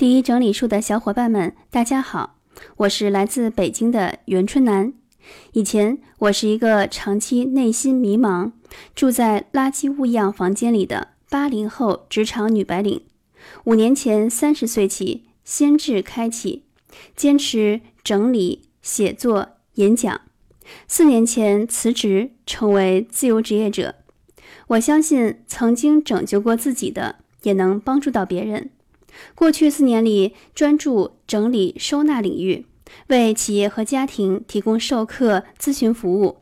第一整理术的小伙伴们，大家好，我是来自北京的袁春楠。以前我是一个长期内心迷茫、住在垃圾物样房间里的八零后职场女白领。五年前三十岁起，心智开启，坚持整理、写作、演讲。四年前辞职，成为自由职业者。我相信，曾经拯救过自己的，也能帮助到别人。过去四年里，专注整理收纳领域，为企业和家庭提供授课咨询服务。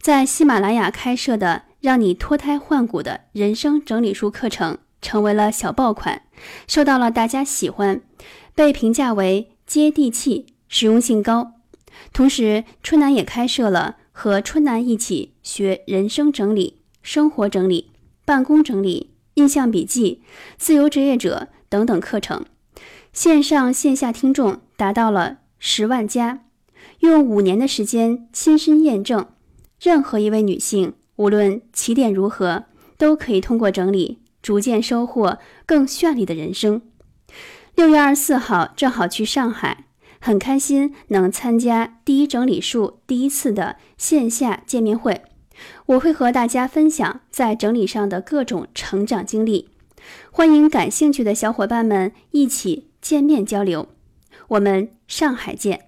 在喜马拉雅开设的让你脱胎换骨的人生整理术课程，成为了小爆款，受到了大家喜欢，被评价为接地气、实用性高。同时，春楠也开设了和春楠一起学人生整理、生活整理、办公整理、印象笔记、自由职业者。等等课程，线上线下听众达到了十万加，用五年的时间亲身验证，任何一位女性，无论起点如何，都可以通过整理，逐渐收获更绚丽的人生。六月二十四号正好去上海，很开心能参加第一整理术第一次的线下见面会，我会和大家分享在整理上的各种成长经历。欢迎感兴趣的小伙伴们一起见面交流，我们上海见。